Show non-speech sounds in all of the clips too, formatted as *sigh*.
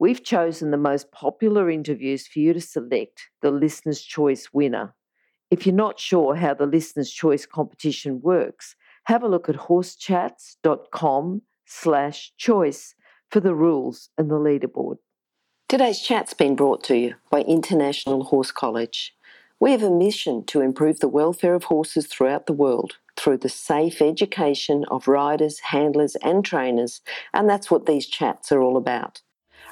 We've chosen the most popular interviews for you to select the Listener's Choice winner. If you're not sure how the Listener's Choice competition works, have a look at horsechats.com slash choice for the rules and the leaderboard. Today's chat's been brought to you by International Horse College. We have a mission to improve the welfare of horses throughout the world through the safe education of riders, handlers, and trainers, and that's what these chats are all about.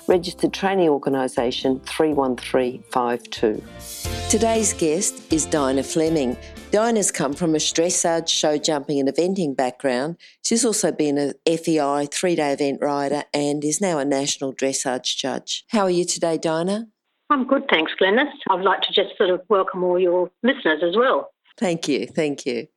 Registered Training Organisation 31352. Today's guest is Dinah Fleming. Dinah's come from a dressage, show jumping, and eventing background. She's also been a FEI three day event rider and is now a national dressage judge. How are you today, Dinah? I'm good, thanks, Glennis. I'd like to just sort of welcome all your listeners as well. Thank you, thank you.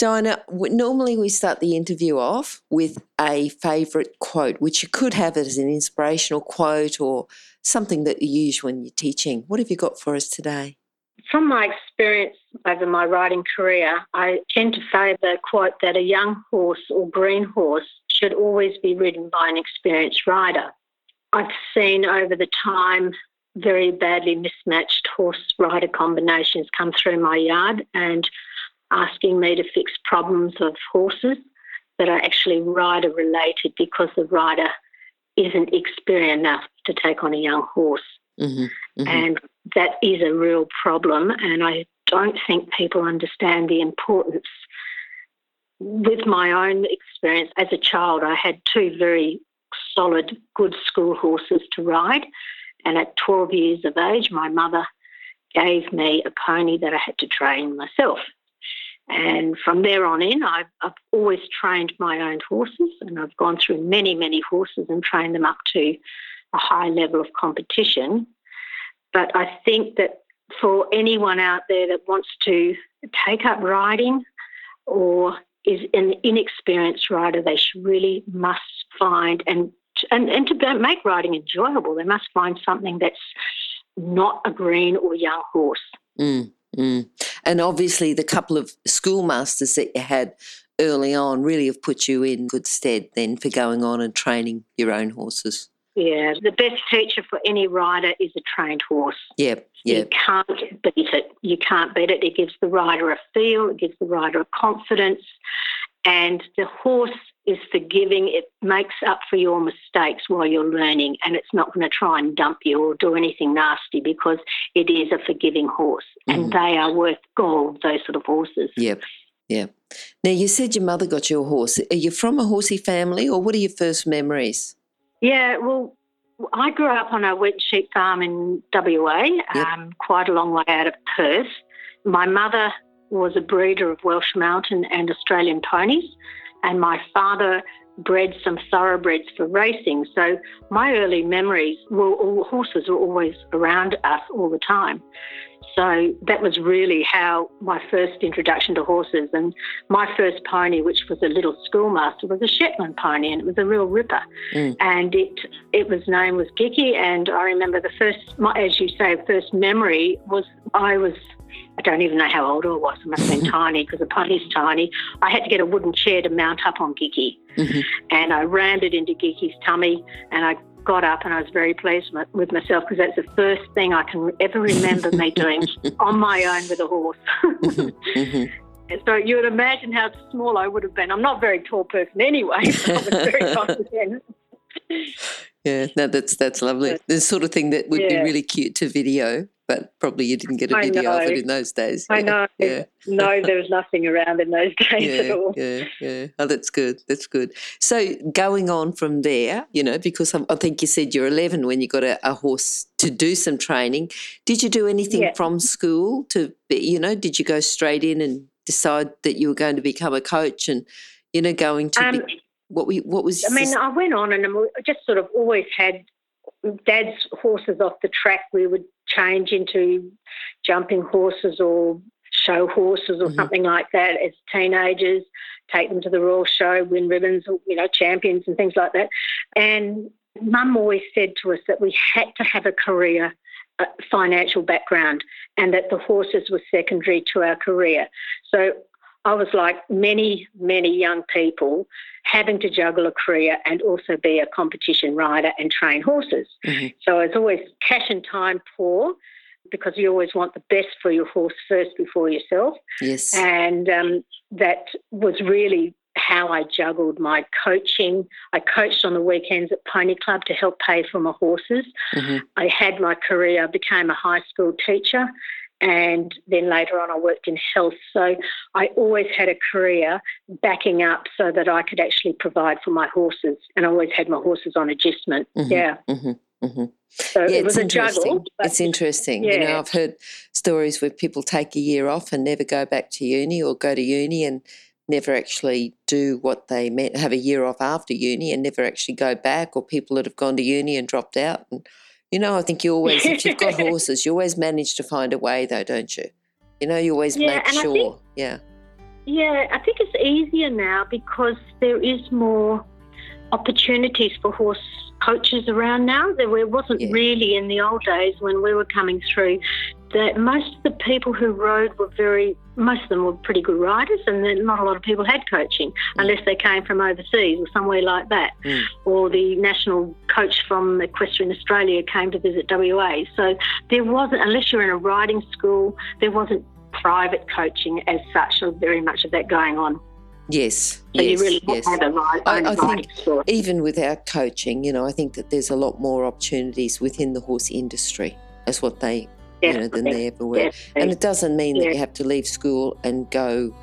Dinah, normally we start the interview off with a favourite quote, which you could have as an inspirational quote or something that you use when you're teaching. What have you got for us today? From my experience over my riding career, I tend to favour the quote that a young horse or green horse should always be ridden by an experienced rider. I've seen over the time very badly mismatched horse rider combinations come through my yard and asking me to fix problems of horses that are actually rider related because the rider isn't experienced enough to take on a young horse. Mm-hmm, mm-hmm. And that is a real problem. And I don't think people understand the importance. With my own experience as a child, I had two very solid, good school horses to ride. And at 12 years of age, my mother gave me a pony that I had to train myself. And from there on in, I've, I've, always trained my own horses, and I've gone through many, many horses and trained them up to a high level of competition. But I think that for anyone out there that wants to take up riding or is an inexperienced rider, they really must find and and, and to make riding enjoyable, they must find something that's not a green or young horse. Mm, mm. And obviously, the couple of schoolmasters that you had early on really have put you in good stead then for going on and training your own horses. Yeah, the best teacher for any rider is a trained horse. Yeah, yep. You can't beat it. You can't beat it. It gives the rider a feel, it gives the rider a confidence, and the horse is forgiving. It makes up for your mistakes while you're learning, and it's not going to try and dump you or do anything nasty because it is a forgiving horse, and mm. they are worth gold. Those sort of horses. Yep. Yeah. Now you said your mother got you a horse. Are you from a horsey family, or what are your first memories? Yeah, well, I grew up on a wet sheep farm in WA, yep. um, quite a long way out of Perth. My mother was a breeder of Welsh Mountain and Australian ponies, and my father bred some thoroughbreds for racing. So my early memories were all horses were always around us all the time. So that was really how my first introduction to horses. And my first pony, which was a little schoolmaster, was a Shetland pony, and it was a real ripper. Mm. And it it was name was Gicky. And I remember the first, as you say, first memory was I was I don't even know how old I was. I must have been *laughs* tiny because the pony's tiny. I had to get a wooden chair to mount up on Gicky. Mm-hmm. And I rammed it into Gicky's tummy and I got up and I was very pleased with myself because that's the first thing I can ever remember me doing *laughs* on my own with a horse. mm-hmm. mm-hmm. *laughs* So you would imagine how small I would have been. I'm not a very tall person anyway, but I was very confident. Yeah, no, that's that's lovely. The sort of thing that would yeah. be really cute to video but probably you didn't get a video of it in those days. I know. Yeah. no, there was nothing around in those *laughs* days yeah, at all. Yeah, yeah. Oh, that's good. That's good. So going on from there, you know, because I think you said you're 11 when you got a, a horse to do some training. Did you do anything yeah. from school to, be, you know, did you go straight in and decide that you were going to become a coach and, you know, going to um, be, what we what was? I mean, I went on and I just sort of always had dad's horses off the track, we would change into jumping horses or show horses or Mhm. something like that as teenagers, take them to the Royal Show, win ribbons, or, you know, champions and things like that. And mum always said to us that we had to have a career, a financial background, and that the horses were secondary to our career. So I was like many, many young people having to juggle a career and also be a competition rider and train horses. Mhm. So I was always cash and time poor because you always want the best for your horse first before yourself. Yes. And um, that was really how I juggled my coaching. I coached on the weekends at Pony Club to help pay for my horses. Mhm. I had my career, became a high school teacher, and then later on I worked in health. So I always had a career backing up so that I could actually provide for my horses, and I always had my horses on adjustment. Mhm. Yeah, Mhm. mm-hmm. so Yeah, it was a juggle. It's interesting. Yeah. You know. I've heard stories where people take a year off and never go back to uni or go to uni and never actually do what they meant, have a year off after uni and never actually go back, or people that have gone to uni and dropped out. And, you know, I think you always, if you've got *laughs* horses, you always manage to find a way, though, don't you? You know, you always Yeah, make sure. think- yeah. Yeah, I think it's easier now because there is more opportunities for horse coaches around now. There wasn't Yeah. really in the old days when we were coming through. That most of the people who rode were very, most of them were pretty good riders, and then not a lot of people had coaching unless they came from overseas or somewhere like that. Mm. Or the national coach from Equestrian Australia came to visit WA. So there wasn't, unless you're in a riding school, there wasn't private coaching as such, or very much of that going on. Yes. So yes. you really yes. have a ride, I- think- even without coaching, you know, I think that there's a lot more opportunities within the horse industry as what they, you know, than they ever were. definitely. And it doesn't mean that you have to leave school and go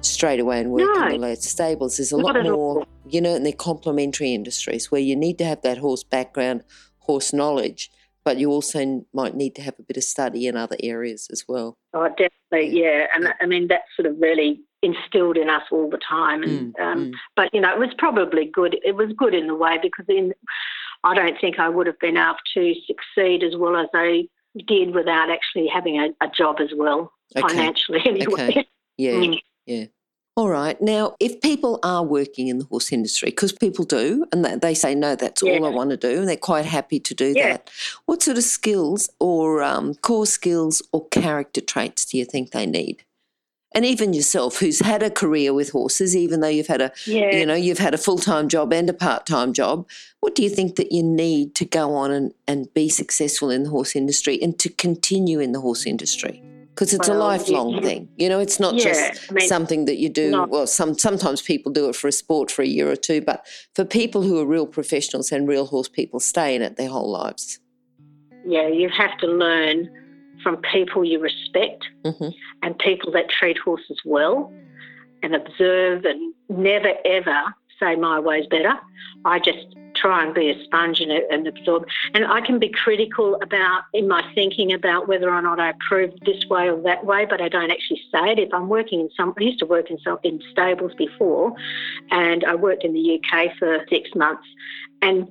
straight away and work in the stables. There's a lot more, all. you know, and they're complementary industries where you need to have that horse background, horse knowledge, but you also might need to have a bit of study in other areas as well. Oh, definitely, yeah. And I mean, that's sort of really instilled in us all the time. And Mm, um, mm. but you know, it was probably good. It was good in the way because in, I don't think I would have been able to succeed as well as I did without actually having a, a job as well Okay. financially. *laughs* Anyway, Okay. Yeah. Mm. Yeah. All right. Now, if people are working in the horse industry, because people do, and they, say, no, that's all I want to do, and they're quite happy to do Yeah. that, what sort of skills or um, core skills or character traits do you think they need? And even yourself, who's had a career with horses, even though you've had a, yeah. you know, you've had a full time job and a part time job, what do you think that you need to go on and, and be successful in the horse industry and to continue in the horse industry? Because it's a Well, lifelong yeah. thing. You know, it's not Yeah, just I mean, something that you do. not- Well, some sometimes people do it for a sport for a year or two, but for people who are real professionals and real horse people, stay in it their whole lives. yeah, you have to learn from people you respect hmm and people that treat horses well and observe and never ever say my way's better. I just try and be a sponge and, and absorb. And I can be critical about in my thinking about whether or not I approve this way or that way, but I don't actually say it. If I'm working in some, I used to work in some in stables before, and I worked in the UK for six months, and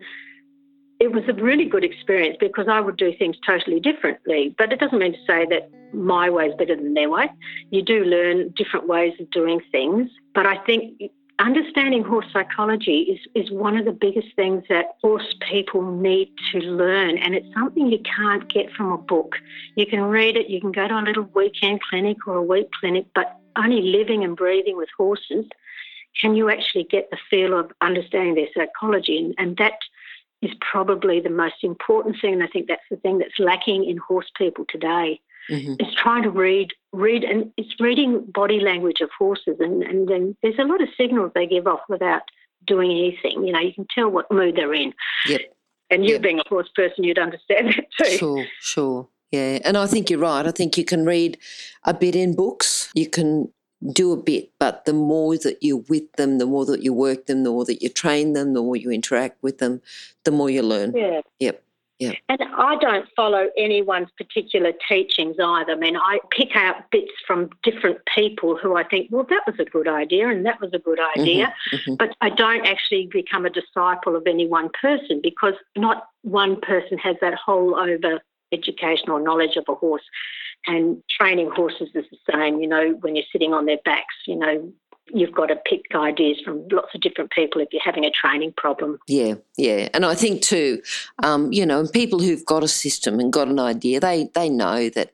it was a really good experience because I would do things totally differently. But it doesn't mean to say that my way is better than their way. You do learn different ways of doing things. But I think understanding horse psychology is, is one of the biggest things that horse people need to learn. And it's something you can't get from a book. You can read it, you can go to a little weekend clinic or a week clinic, but only living and breathing with horses can you actually get the feel of understanding their psychology. And, and that is probably the most important thing. And I think that's the thing that's lacking in horse people today hmm is trying to read, read, and it's reading body language of horses. And, and then there's a lot of signals they give off without doing anything. You know, you can tell what mood they're in. Yep. And you Yep. being a horse person, you'd understand that too. Sure, sure. Yeah. And I think you're right. I think you can read a bit in books, you can do a bit, but the more that you're with them, the more that you work them, the more that you train them, the more you interact with them, the more you learn. Yeah. Yep. Yeah. And I don't follow anyone's particular teachings either. I mean, I pick out bits from different people who I think, well, that was a good idea and that was a good idea. Mm-hmm. But I don't actually become a disciple of any one person because not one person has that whole over educational knowledge of a horse. And training horses is the same, you know, when you're sitting on their backs, you know, you've got to pick ideas from lots of different people if you're having a training problem. Yeah, yeah, and I think too, um, you know, people who've got a system and got an idea, they they know that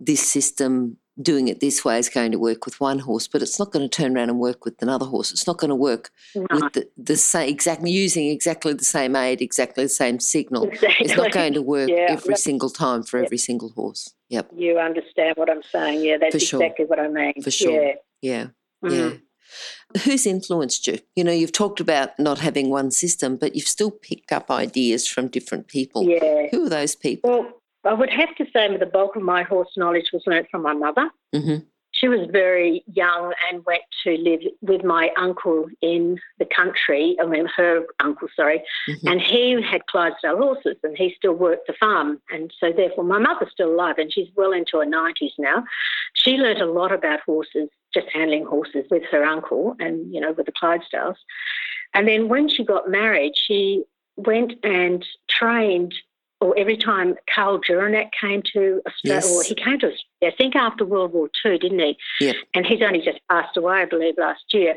this system doing it this way is going to work with one horse, but it's not going to turn around and work with another horse. It's not going to work No, with the, the same exactly using exactly the same aid, exactly the same signal. exactly. It's not going to work Yeah, every yep. single time for Yep. every single horse. Yep, You understand what I'm saying? Yeah, that's sure. exactly what I mean. For sure. Yeah. yeah, Mm. yeah. Who's influenced you? You know, you've talked about not having one system, but you've still picked up ideas from different people. Yeah. Who are those people? Well, I would have to say the bulk of my horse knowledge was learnt from my mother. hmm She was very young and went to live with my uncle in the country. I mean, her uncle, sorry. Mhm. And he had Clydesdale horses and he still worked the farm. And so, therefore, my mother's still alive and she's well into her 90s now. She learnt a lot about horses, just handling horses with her uncle and, you know, with the Clydesdales. And then when she got married, she went and trained, or every time Carl Jurenak came to Australia, Yes. or he came to Australia, I think after World War II, didn't he? Yep. And he's only just passed away, I believe, last year.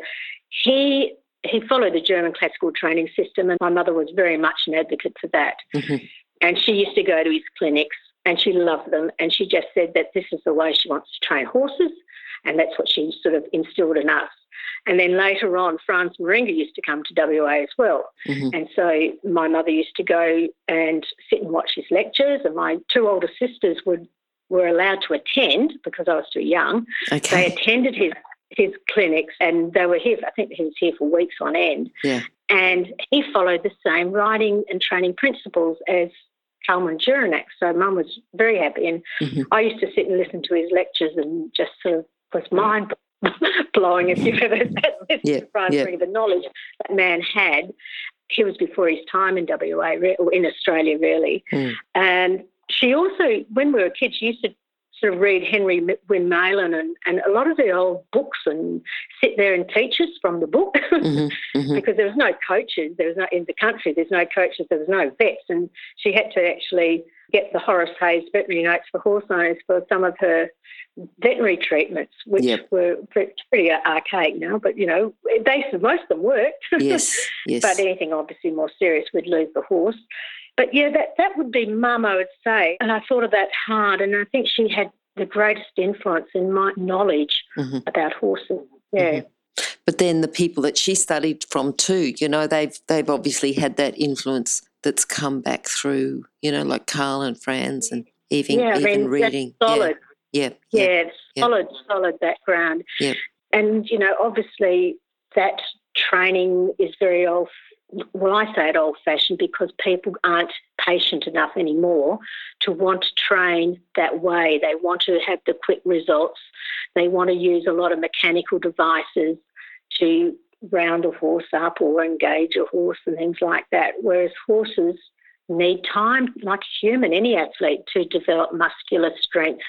He he followed the German classical training system, and my mother was very much an advocate for that. Mhm. And she used to go to his clinics, and she loved them. And she just said that this is the way she wants to train horses, and that's what she sort of instilled in us. And then later on, Franz Mairinger used to come to WA as well. Mhm. And so my mother used to go and sit and watch his lectures, and my two older sisters would were allowed to attend because I was too young. Okay. They attended his his clinics, and they were here. I think he was here for weeks on end. Yeah. And he followed the same riding and training principles as Kalman Jurenak. So Mum was very happy, and Mhm. I used to sit and listen to his lectures, and just sort of was mind blowing if you've ever listened Yeah, to Brian yeah. The knowledge that man had. He was before his time in WA, or in Australia, really. Mm. And she also, when we were kids, she used to sort of read Henry Wynmalen and, and a lot of the old books and sit there and teach us from the book *laughs* Mhm. Mhm. because there was no coaches. There was no in the country. There's no coaches. There was no vets, and she had to actually get the Horace Hayes veterinary notes for horse owners for some of her veterinary treatments, which Yep. were pretty archaic now. But you know, they most of them worked. *laughs* Yes. Yes. But anything obviously more serious would lose the horse. But yeah, that, that would be mum, I would say. And I thought of that hard. And I think she had the greatest influence in my knowledge Mhm. about horses. Yeah. Mhm. But then the people that she studied from too, you know, they've they've obviously had that influence that's come back through, you know, like Carl and Franz and even yeah, I even mean, reading. that's solid. Yeah. Yeah, Yeah. yeah. solid, solid background. Yep. And, you know, obviously that training is very old, well, I say it old fashioned because people aren't patient enough anymore to want to train that way. They want to have the quick results. They want to use a lot of mechanical devices to round a horse up or engage a horse and things like that. Whereas horses need time, like a human, any athlete, to develop muscular strength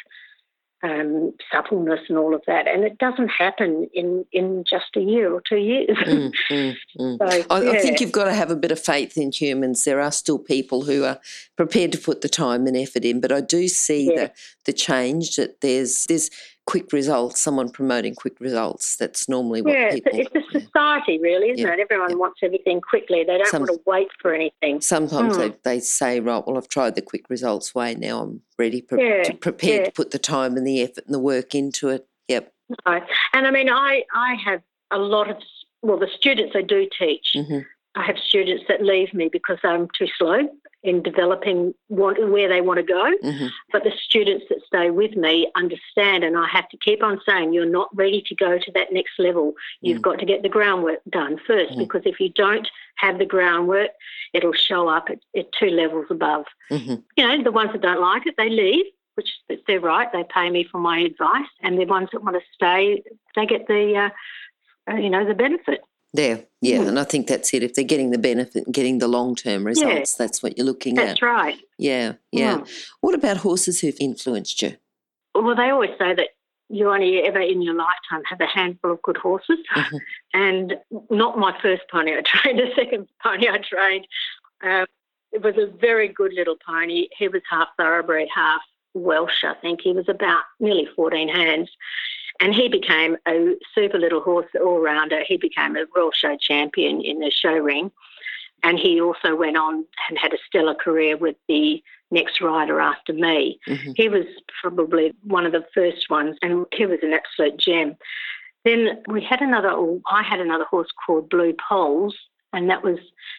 um, suppleness and all of that. And it doesn't happen in, in just a year or two years. Mm, mm, mm. *laughs* so, I, I think you've got to have a bit of faith in humans. There are still people who are prepared to put the time and effort in, but I do see Yeah. the the change that there's there's quick results. Someone promoting quick results. That's normally what yeah, people. it's a society, really, isn't Yeah, it? Everyone yeah. wants everything quickly. They don't Some- want to wait for anything. Sometimes Hmm. they, they say, right, well, I've tried the quick results way. Now I'm ready, pre- Yeah, to, prepared to put the time and the effort and the work into it. Yep. Right. And I mean, I, I have a lot of, well, the students I do teach, hmm I have students that leave me because I'm too slow in developing what, where they want to go. hmm But the students that stay with me understand, and I have to keep on saying, you're not ready to go to that next level. You've Mm. got to get the groundwork done first, Mm. because if you don't have the groundwork, it'll show up at, at two levels above. hmm You know, the ones that don't like it, they leave, which they're right. They pay me for my advice, and the ones that want to stay, they get the, uh, uh, you know, the benefit. Yeah, yeah, mm. and I think that's it. If they're getting the benefit and getting the long term results, yeah. that's what you're looking that's at. That's right. Yeah, yeah. Mm. What about horses who've influenced you? Well, they always say that you only ever in your lifetime have a handful of good horses. Mm-hmm. And not my first pony I *laughs* trained, the second pony I trained. Uh, it was a very good little pony. He was half thoroughbred, half Welsh, I think. He was about nearly 14 hands. And he became a super little horse all rounder. He became a Royal Show champion in the show ring. And he also went on and had a stellar career with the next rider after me. Mm-hmm. He was probably one of the first ones, and he was an absolute gem. Then we had another, or I had another horse called Blue Poles, and that was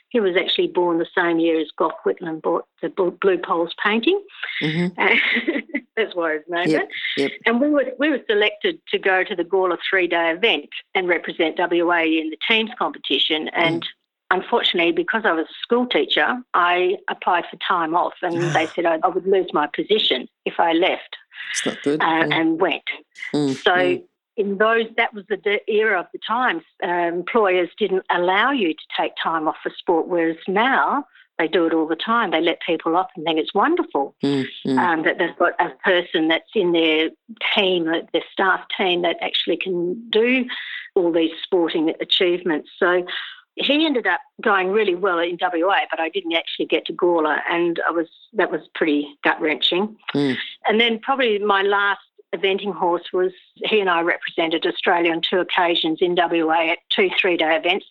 he was actually born the same year as Gough Whitlam bought the Blue Poles painting. Mm-hmm. *laughs* That's why his name yep, yep. And we were we were selected to go to the Gawler three day event and represent WA in the teams competition. And mm. unfortunately, because I was a school teacher, I applied for time off, and *sighs* they said I, I, would lose my position if I left. It's not good. Uh, mm. And went. Mm, so mm in those, that was the era of the times. Uh, employers didn't allow you to take time off for sport, whereas now they do it all the time. They let people off and think it's wonderful mm, mm. Um, that they've got a person that's in their team, their staff team, that actually can do all these sporting achievements. So he ended up going really well in WA, but I didn't actually get to Gawler, and I was that was pretty gut wrenching. Mm. And then probably my last eventing horse was he and I represented Australia on two occasions in WA at two three day events.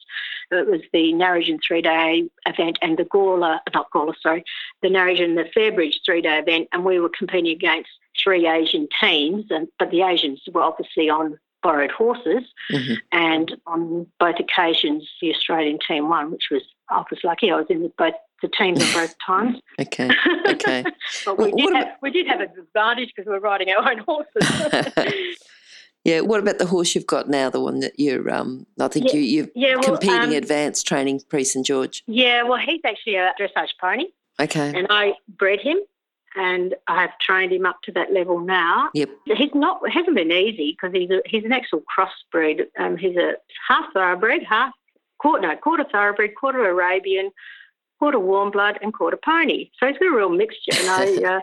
It was the Narrogin three day event and the Gawler, not Gawler, sorry, the Narrogin, the Fairbridge three day event, and we were competing against three Asian teams, and but the Asians were obviously on borrowed horses, mm-hmm. and on both occasions the Australian team won, which was I was lucky. I was in both the teams at both times. *laughs* okay, okay. *laughs* but we, did have, we did have an advantage because we were riding our own horses. *laughs* yeah. What about the horse you've got now? The one that you're, um, I think yeah, you, you're yeah, well, competing um, advanced training, Prix St George. Yeah. Well, he's actually a dressage pony. Okay. And I bred him and I've trained him up to that level now. Yep. He's not hasn't been easy because he's a, he's an actual crossbreed. Um, he's a half thoroughbred, half quarter no quarter thoroughbred, quarter Arabian, quarter warm blood, and quarter pony. So got a real mixture. And I *laughs* uh,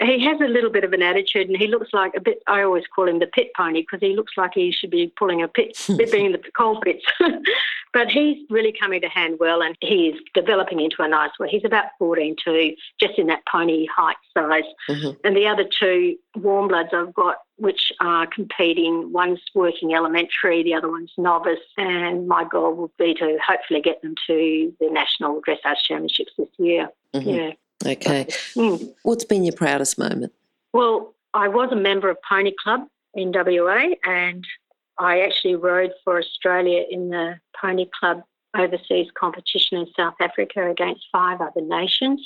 he has a little bit of an attitude, and he looks like a bit. I always call him the pit pony because he looks like he should be pulling a pit, *laughs* being in the coal pits. *laughs* but he's really coming to hand well, and he is developing into a nice way. He's about 14 too, just in that pony height size. Mm-hmm. And the other two warm bloods I've got, which are competing, one's working elementary, the other one's novice, and my goal will be to hopefully get them to the national dressage championships this year. Mm-hmm. Yeah. Okay. Mm. What's been your proudest moment? Well, I was a member of Pony Club in WA and I actually rode for Australia in the Pony Club overseas competition in South Africa against five other nations.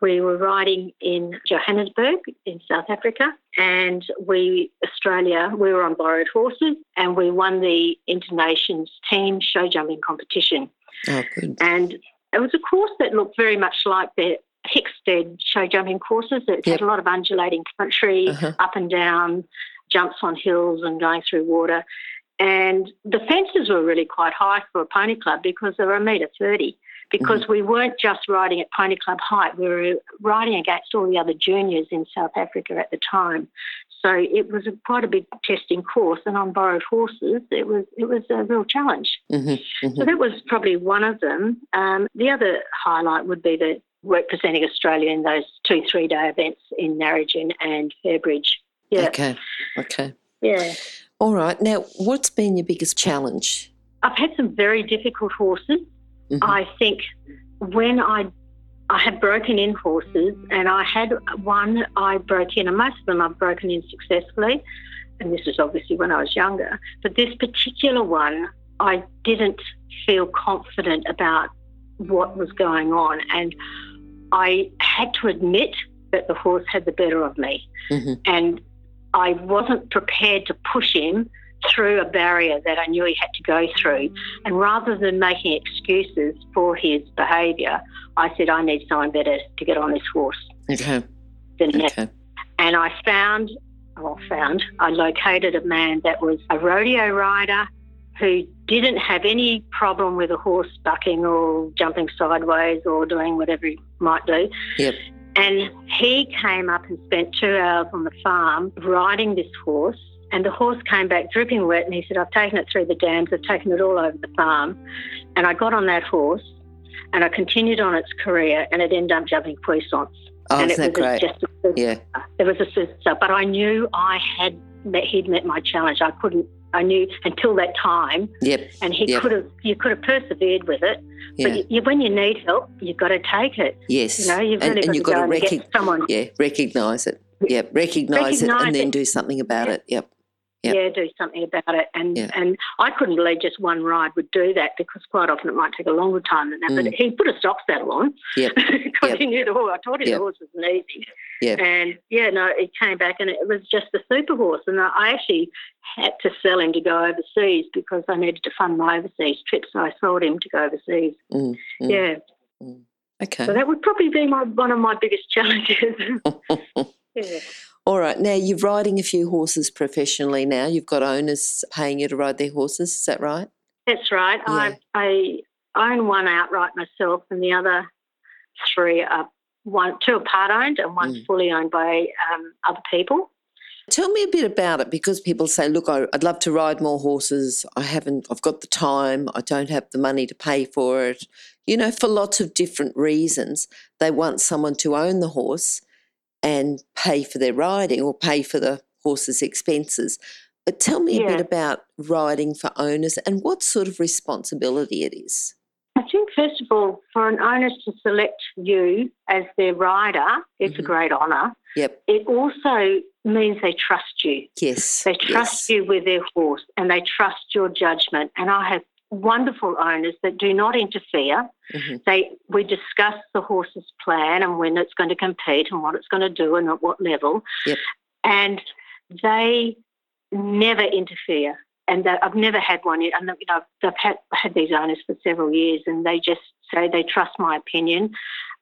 We were riding in Johannesburg in South Africa, and we, Australia, we were on borrowed horses, and we won the Internations team show jumping competition. Oh, good. And it was a course that looked very much like the Hickstead show jumping courses. It yep. had a lot of undulating country, uh-huh. up and down, jumps on hills and going through water. And the fences were really quite high for a pony club because they were a metre 30. Because mm-hmm. we weren't just riding at pony club height, we were riding against all the other juniors in South Africa at the time. So it was a, quite a big testing course, and on borrowed horses, it was it was a real challenge. Mm-hmm. Mm-hmm. So that was probably one of them. Um, the other highlight would be the representing Australia in those two three day events in Narrogin and Fairbridge. Yeah. Okay. Okay. Yeah. All right. Now, what's been your biggest challenge? I've had some very difficult horses. Mm-hmm. I think when I I had broken in horses, and I had one I broke in, and most of them I've broken in successfully. And this was obviously when I was younger. But this particular one, I didn't feel confident about what was going on. And I had to admit that the horse had the better of me. Mm-hmm. And I wasn't prepared to push him through a barrier that I knew he had to go through. And rather than making excuses for his behaviour, I said, I need someone better to get on this horse. Okay. Than okay. And I found, well, found, I located a man that was a rodeo rider who didn't have any problem with a horse bucking or jumping sideways or doing whatever he might do. Yep. And he came up and spent two hours on the farm riding this horse. And the horse came back dripping wet. And he said, I've taken it through the dams, I've taken it all over the farm. And I got on that horse and I continued on its career and it ended up jumping puissance. Oh, and isn't it that was great? just a Yeah. it was a sister, but I knew I had met, he'd met my challenge. I couldn't. I knew until that time, Yep. and he Yep. could have. You could have persevered with it, Yeah. but you, you, when you need help, you've got to take it. yes. You know, you've and, really and got you've to got go to and recog- get someone. yeah, recognise it. Yep. Recognise it and then it. do something about Yeah. it. Yep. Yep. Yeah, do something about it, and Yeah. and I couldn't believe just one ride would do that because quite often it might take a longer time than that. Mm. But he put a stop saddle on Yep. because *laughs* Yep. he knew the horse. I told him Yep. the horse was easy. Yep. And yeah, no, it came back and it was just a super horse. And I actually had to sell him to go overseas because I needed to fund my overseas trip. So I sold him to go overseas. Mm, mm, Yeah. Okay. So that would probably be my one of my biggest *laughs* challenges. *laughs* yeah. All right. Now you're riding a few horses professionally. Now you've got owners paying you to ride their horses. Is that right? That's right. Yeah. I I own one outright myself, and the other three are one two are part owned and one's Mm. fully owned by um, other people. Tell me a bit about it because people say, look, I- I'd love to ride more horses. I haven't, I've got the time. I don't have the money to pay for it. You know, for lots of different reasons. They want someone to own the horse and pay for their riding or pay for the horse's expenses. But tell me a Yeah. bit about riding for owners and what sort of responsibility it is. I think first of all, for an owner to select you as their rider, it's Mhm. a great honour. Yep. It also means they trust you. Yes. They trust yes. you with their horse and they trust your judgment. And I have wonderful owners that do not interfere. Mhm. They we discuss the horse's plan and when it's going to compete and what it's going to do and at what level. Yep. And they never interfere. And that, I've never had one yet. And you know, I've had, had these owners for several years, and they just say they trust my opinion.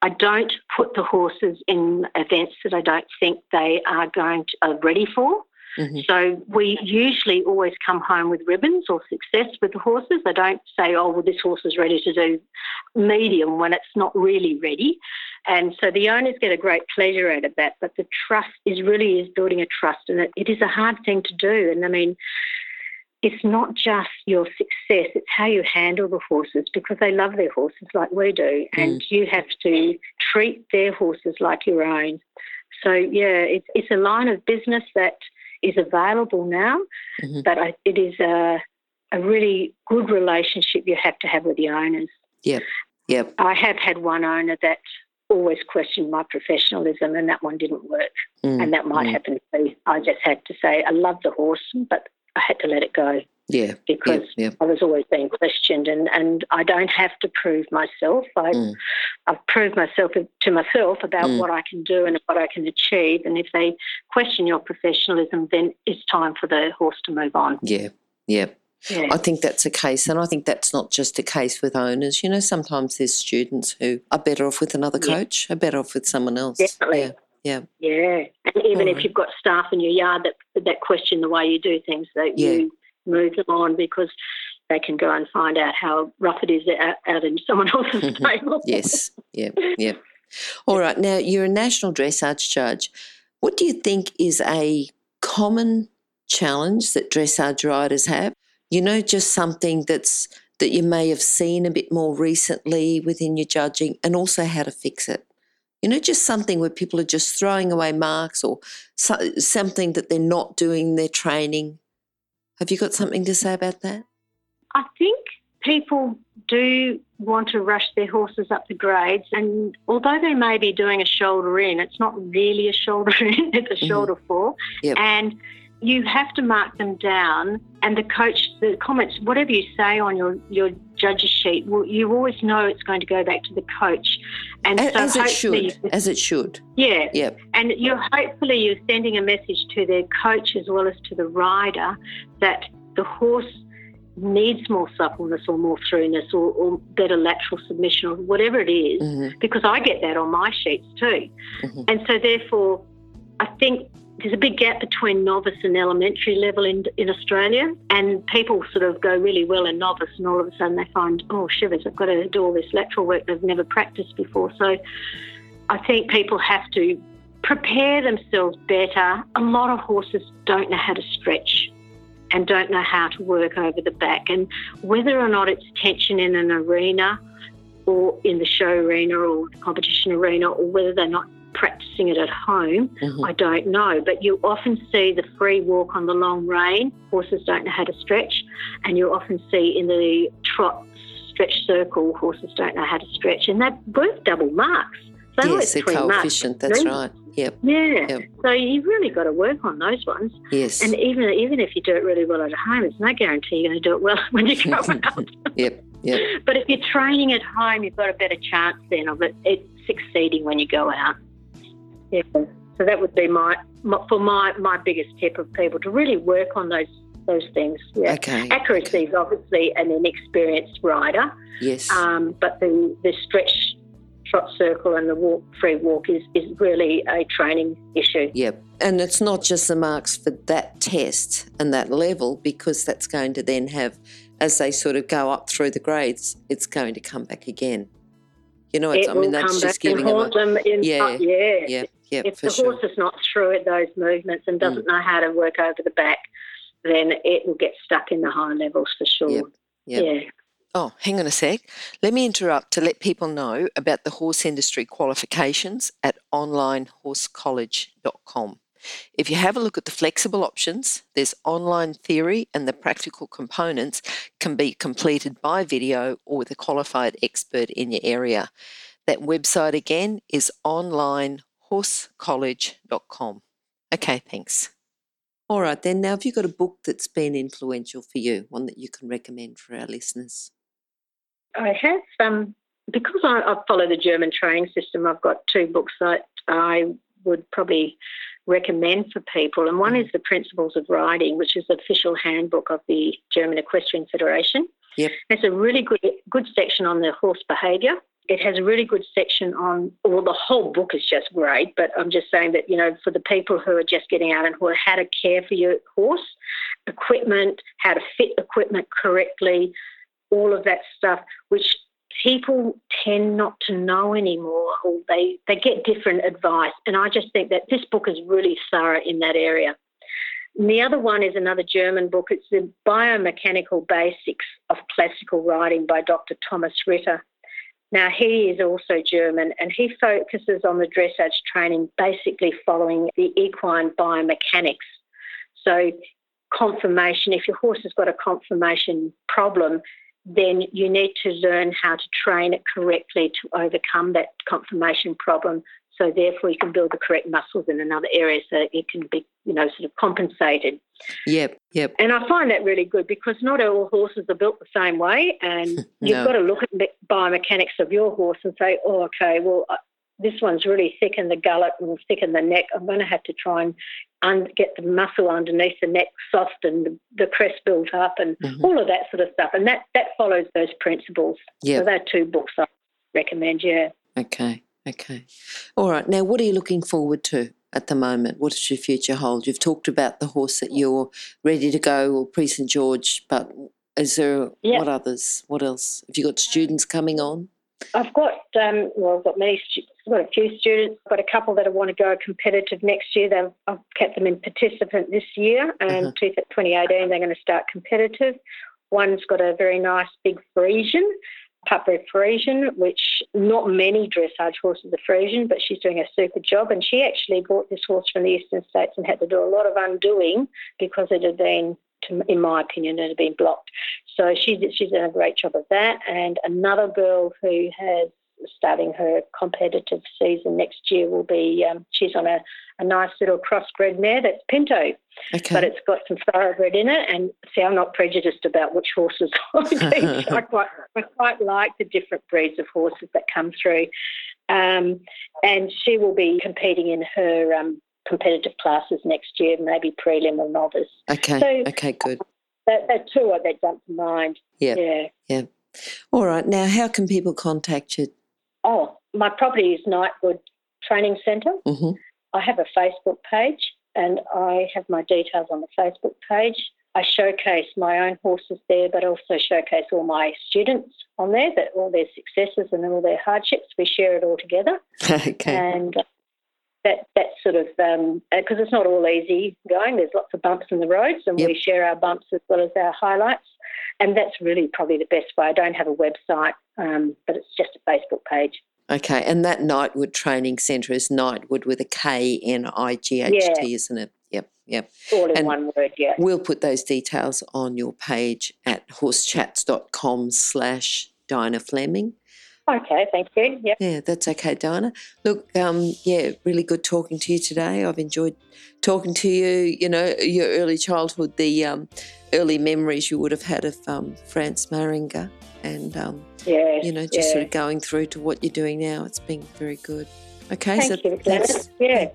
I don't put the horses in events that I don't think they are going to, are ready for. Mhm. So we usually always come home with ribbons or success with the horses. I don't say, oh, well, this horse is ready to do medium when it's not really ready. And so the owners get a great pleasure out of that. But the trust is really is building a trust, and it, it is a hard thing to do. And I mean, it's not just your success, it's how you handle the horses because they love their horses like we do. And you have to treat their horses like your own. So, yeah, it's, it's a line of business that is available now, Mhm. but I, it is a, a really good relationship you have to have with the owners. Yep. Yep. I have had one owner that always questioned my professionalism, and that one didn't work. Mm, And that might mm. happen to me. I just had to say, I love the horse, but I had to let it go Yeah. because Yep. Yep. I was always being questioned, and, and I don't have to prove myself. I, Mm. I've proved myself to myself about Mm. what I can do and what I can achieve. And if they question your professionalism, then it's time for the horse to move on. Yeah. Yep. Yeah. I think that's a case, and I think that's not just a case with owners. You know, sometimes there's students who are better off with another Yeah. coach, are better off with someone else. Definitely. Yeah. Yeah. Yeah, and even if Alright. you've got staff in your yard that that question the way you do things, that Yeah. you move them on because they can go and find out how rough it is out, out in someone *laughs* else's stable. Yes. Yep. Yep. All right. Now, you're a national dressage judge. What do you think is a common challenge that dressage riders have? You know, just something that's that you may have seen a bit more recently within your judging, and also how to fix it. You know, just something where people are just throwing away marks or so, something that they're not doing their training. Have you got something to say about that? I think people do want to rush their horses up the grades, and although they may be doing a shoulder in, it's not really a shoulder *laughs* in; it's a Mhm. shoulder fall, Yep. and you have to mark them down. And the coach, the comments, whatever you say on your your judge's sheet, well, you always know it's going to go back to the coach, and A- so As it hopefully, should. As it should. yeah, Yep. and you're hopefully you're sending a message to their coach as well as to the rider that the horse needs more suppleness or more throughness or, or better lateral submission or whatever it is, hmm because I get that on my sheets too. Mhm. And so therefore I think there's a big gap between novice and elementary level in, in Australia, and people sort of go really well in novice, and all of a sudden they find, oh, shivers, I've got to do all this lateral work they've never practiced before. So I think people have to prepare themselves better. A lot of horses don't know how to stretch and don't know how to work over the back, and whether or not it's tension in an arena or in the show arena or the competition arena, or whether they're not practicing it at home, Mhm. I don't know. But you often see the free walk on the long rein, horses don't know how to stretch, and you often see in the trot stretch circle, horses don't know how to stretch, and they're worth double marks. So yes, they're between marks. That's right. Yep. Yeah. Yep. So you've really got to work on those ones. Yes. And even even if you do it really well at home, it's no guarantee you're going to do it well *laughs* when you go *laughs* out. Yep. Yep. But if you're training at home, you've got a better chance then of it, it succeeding when you go out. Yeah. So that would be my, my for my my biggest tip of people to really work on those those things. Yeah. Okay. Accuracy is obviously an inexperienced rider, Yes. um, but the the stretch trot circle and the walk free walk is, is really a training issue. Yep. And it's not just the marks for that test and that level, because that's going to then have, as they sort of go up through the grades, it's going to come back again. You know, it's, it I mean, that's just giving them. A, them. Yeah, yeah. yeah, yeah, if the sure. Mm. horse is not through at those movements and doesn't know how to work over the back, then it will get stuck in the high levels for sure. Yep, yep. Yeah. Oh, hang on a sec. Let me interrupt to let people know about the horse industry qualifications at onlinehorsecollege.com. If you have a look at the flexible options, there's online theory and the practical components can be completed by video or with a qualified expert in your area. That website again is onlinehorsecollege.com. Okay, thanks. All right, then. Now, have you got a book that's been influential for you, one that you can recommend for our listeners? I have, um, because I, I follow the German training system, I've got two books that I would probably recommend for people. And one is The Principles of Riding, which is the official handbook of the German Equestrian Federation. Yep. It's a really good, good section on the horse behaviour. It has a really good section on, well, the whole book is just great, but I'm just saying that, you know, for the people who are just getting out and who are how to care for your horse, equipment, how to fit equipment correctly, all of that stuff, which people tend not to know anymore or they, they get different advice. And I just think that this book is really thorough in that area. And the other one is another German book. It's the Biomechanical Basics of Classical Riding by Dr. Thomas Ritter. Now, he is also German and he focuses on the dressage training basically following the equine biomechanics. So, conformation, if your horse has got a conformation problem, then you need to learn how to train it correctly to overcome that conformation problem. So therefore, you can build the correct muscles in another area so it can be, you know, sort of compensated. Yep, yep. And I find that really good because not all horses are built the same way, and *laughs* you've got to look at the biomechanics of your horse and say, oh, okay, well, this one's really thick in the gullet and thick in the neck. I'm going to have to try and un- get the muscle underneath the neck soft and the, the crest built up and Mhm. all of that sort of stuff. And that, that follows those principles. So Yep. they're two books I recommend, yeah. Okay, okay. All right. Now, what are you looking forward to at the moment? What does your future hold? You've talked about the horse that you're ready to go, or Prix St George, but is there Yeah. what others? What else? Have you got students coming on? I've got um, well, I've got many. I've got a few students. I've got a couple that I want to go competitive next year. They've, I've kept them in participant this year, and Uh-huh. 2018 they're going to start competitive. One's got a very nice big Frisian, purebred Frisian, which not many dressage horses are Frisian, but she's doing a super job. And she actually bought this horse from the Eastern States and had to do a lot of undoing because it had been, in my opinion, it had been blocked. So she's she's done a great job of that. And another girl who has starting her competitive season next year will be um, she's on a, a nice little crossbred mare that's Pinto, Okay. but it's got some thoroughbred in it. And see, I'm not prejudiced about which horses *laughs* I *laughs* teach. I quite I quite like the different breeds of horses that come through. Um, and she will be competing in her um, competitive classes next year, maybe prelim or novice. okay. so- okay. Good. That, that two are that jump to mind. Yep. Yeah. Yeah. All right. Now, how can people contact you? Oh, my property is Knightwood Training Centre. hmm I have a Facebook page and I have my details on the Facebook page. I showcase my own horses there, but also showcase all my students on there, that all their successes and all their hardships. We share it all together. *laughs* okay. And that that sort of because um, it's not all easy going. There's lots of bumps in the roads, and yep. we share our bumps as well as our highlights. And that's really probably the best way. I don't have a website, um, but it's just a Facebook page. Okay, and that Knightwood Training Centre is Knightwood with a K N I G H T, yeah. isn't it? Yep, yep. All in and one word, yeah. We'll put those details on your page at horsechats.com slash Dinah Fleming. Okay, thank you. Yep. Yeah, that's okay, Diana. Look, um, yeah, really good talking to you today. I've enjoyed talking to you. You know, your early childhood, the um, early memories you would have had of um, Franz Mairinger, and um, yeah, you know, just yeah. sort of going through to what you're doing now. It's been very good. Okay, Thank so you, thanks. Yeah.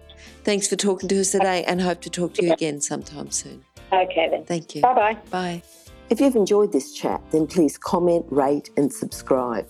Thanks for talking to us today, and hope to talk to you again sometime soon. Okay then. Thank you. Bye bye. Bye. If you've enjoyed this chat, then please comment, rate, and subscribe.